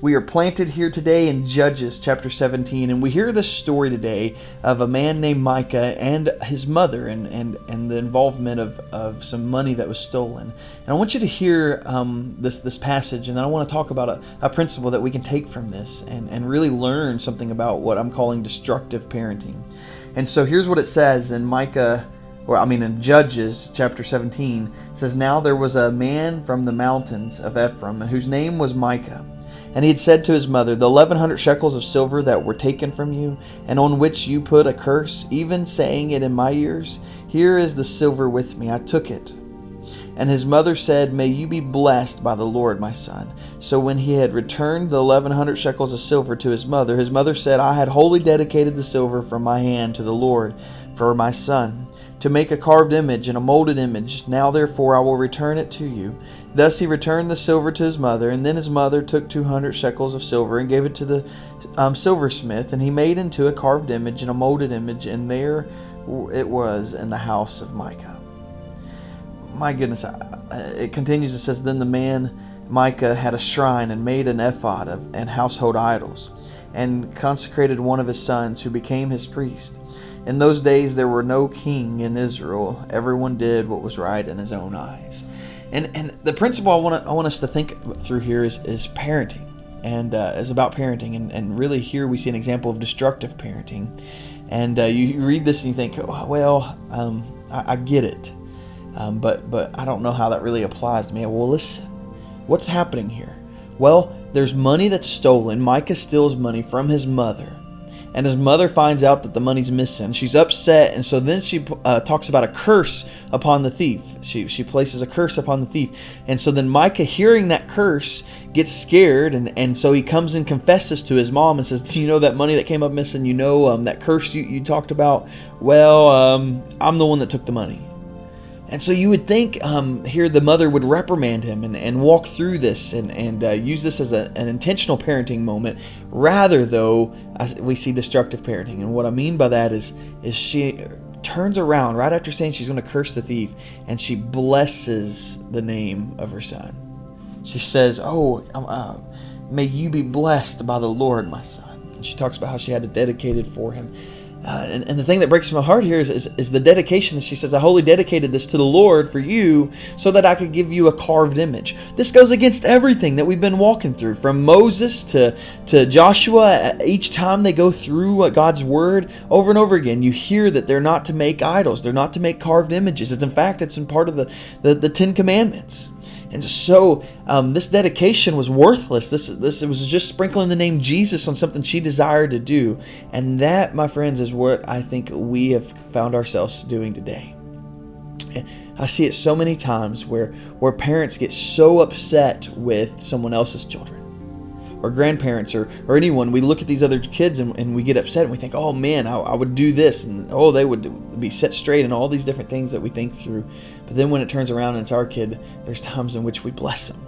We are planted here today in Judges chapter 17, and we hear this story today of a man named Micah and his mother and, and, and the involvement of, of some money that was stolen. And I want you to hear um, this, this passage, and then I want to talk about a, a principle that we can take from this and, and really learn something about what I'm calling destructive parenting. And so here's what it says in Micah or I mean in Judges chapter 17 says now there was a man from the mountains of Ephraim whose name was Micah and he had said to his mother, The eleven hundred shekels of silver that were taken from you, and on which you put a curse, even saying it in my ears, here is the silver with me, I took it. And his mother said, May you be blessed by the Lord, my son. So when he had returned the eleven hundred shekels of silver to his mother, his mother said, I had wholly dedicated the silver from my hand to the Lord for my son, to make a carved image and a molded image. Now therefore I will return it to you. Thus he returned the silver to his mother, and then his mother took two hundred shekels of silver and gave it to the um, silversmith, and he made into a carved image and a molded image, and there it was in the house of Micah. My goodness, it continues. It says, Then the man Micah had a shrine and made an ephod of, and household idols, and consecrated one of his sons, who became his priest. In those days there were no king in Israel. Everyone did what was right in his own eyes. And and the principle I want I want us to think through here is is parenting, and uh, is about parenting, and and really here we see an example of destructive parenting, and uh, you read this and you think, oh, well, um, I, I, get it, um, but but I don't know how that really applies to me. Well, listen, what's happening here? Well, there's money that's stolen. Micah steals money from his mother and his mother finds out that the money's missing. She's upset, and so then she uh, talks about a curse upon the thief. She, she places a curse upon the thief. And so then Micah, hearing that curse, gets scared, and, and so he comes and confesses to his mom and says, Do you know that money that came up missing? You know um, that curse you, you talked about? Well, um, I'm the one that took the money. And so you would think um, here the mother would reprimand him and, and walk through this and, and uh, use this as a, an intentional parenting moment. Rather, though, we see destructive parenting. And what I mean by that is, is she turns around right after saying she's going to curse the thief and she blesses the name of her son. She says, Oh, um, uh, may you be blessed by the Lord, my son. And she talks about how she had it for him. Uh, and, and, the thing that breaks my heart here is, is, is, the dedication. She says, I wholly dedicated this to the Lord for you so that I could give you a carved image. This goes against everything that we've been walking through from Moses to, to Joshua. Each time they go through uh, God's word over and over again, you hear that they're not to make idols, they're not to make carved images. It's, in fact, it's in part of the, the, the Ten Commandments. And so um, this dedication was worthless. This this it was just sprinkling the name Jesus on something she desired to do, and that, my friends, is what I think we have found ourselves doing today. I see it so many times where where parents get so upset with someone else's children or grandparents or, or anyone, we look at these other kids and, and we get upset and we think, oh man, I, I would do this and oh, they would be set straight and all these different things that we think through. But then when it turns around and it's our kid, there's times in which we bless them.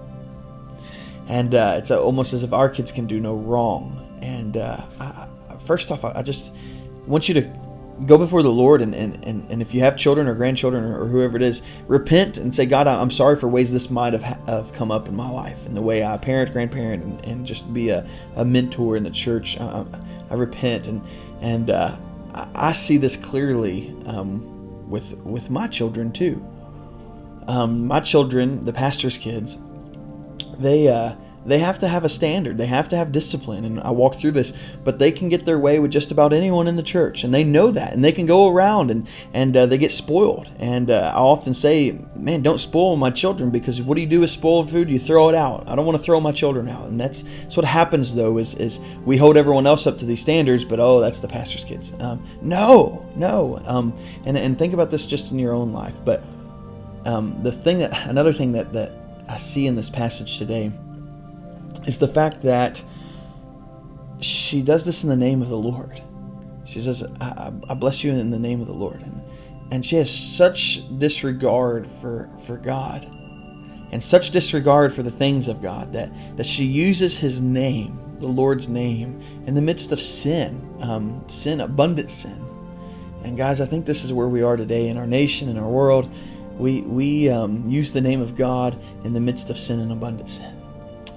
And uh, it's almost as if our kids can do no wrong. And uh, I, first off, I just want you to go before the Lord and, and, and, and if you have children or grandchildren or, whoever it is, repent and say, God, I'm sorry for ways this might have, have come up in my life and the way I parent, grandparent, and, and just be a, a mentor in the church. I, I repent. And, and uh, I see this clearly um, with, with my children too. Um, my children, the pastor's kids, they, uh, they have to have a standard. They have to have discipline. And I walk through this, but they can get their way with just about anyone in the church, and they know that, and they can go around and and uh, they get spoiled. And uh, I often say, man, don't spoil my children because what do you do with spoiled food? You throw it out. I don't want to throw my children out, and that's, that's what happens though. Is is we hold everyone else up to these standards, but oh, that's the pastor's kids. Um, no, no. Um, and and think about this just in your own life. But um, the thing that another thing that that I see in this passage today is the fact that she does this in the name of the Lord. She says, I, I bless you in the name of the Lord. And, and she has such disregard for, for God and such disregard for the things of God that, that she uses his name, the Lord's name, in the midst of sin, um, sin, abundant sin. And guys, I think this is where we are today in our nation, in our world. We, we um, use the name of God in the midst of sin and abundant sin.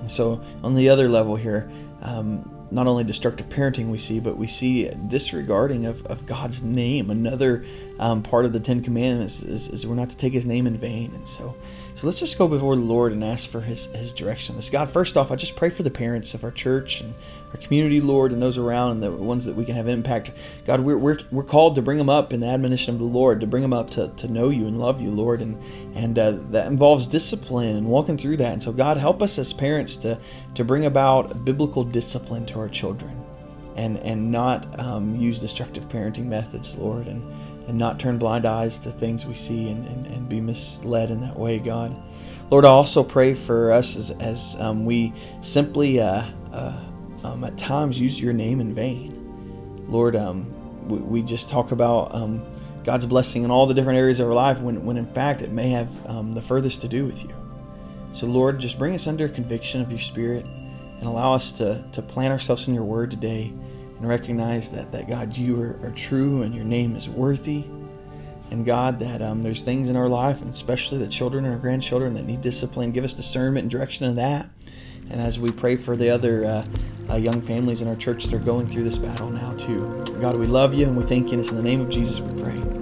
So, on the other level here, um, not only destructive parenting we see, but we see disregarding of, of God's name. Another um, part of the Ten Commandments is, is, we're not to take His name in vain. And so, so let's just go before the Lord and ask for His His direction. This God, first off, I just pray for the parents of our church and our community, Lord, and those around, and the ones that we can have impact. God, we're, we're, we're called to bring them up in the admonition of the Lord, to bring them up to, to know you and love you, Lord, and and uh, that involves discipline and walking through that. And so, God, help us as parents to to bring about biblical discipline to our children, and and not um, use destructive parenting methods, Lord, and and not turn blind eyes to things we see and, and, and be misled in that way, God. Lord, I also pray for us as, as um, we simply uh, uh, um, at times use your name in vain. Lord, um, we, we, just talk about um, God's blessing in all the different areas of our life when, when in fact it may have um, the furthest to do with you. So, Lord, just bring us under conviction of your Spirit and allow us to, to plant ourselves in your word today and recognize that, that God, you are, are true and your name is worthy. And God, that um, there's things in our life, and especially the children and our grandchildren that need discipline. Give us discernment and direction in that. And as we pray for the other uh, uh, young families in our church that are going through this battle now, too. God, we love you and we thank you. And it's in the name of Jesus we pray.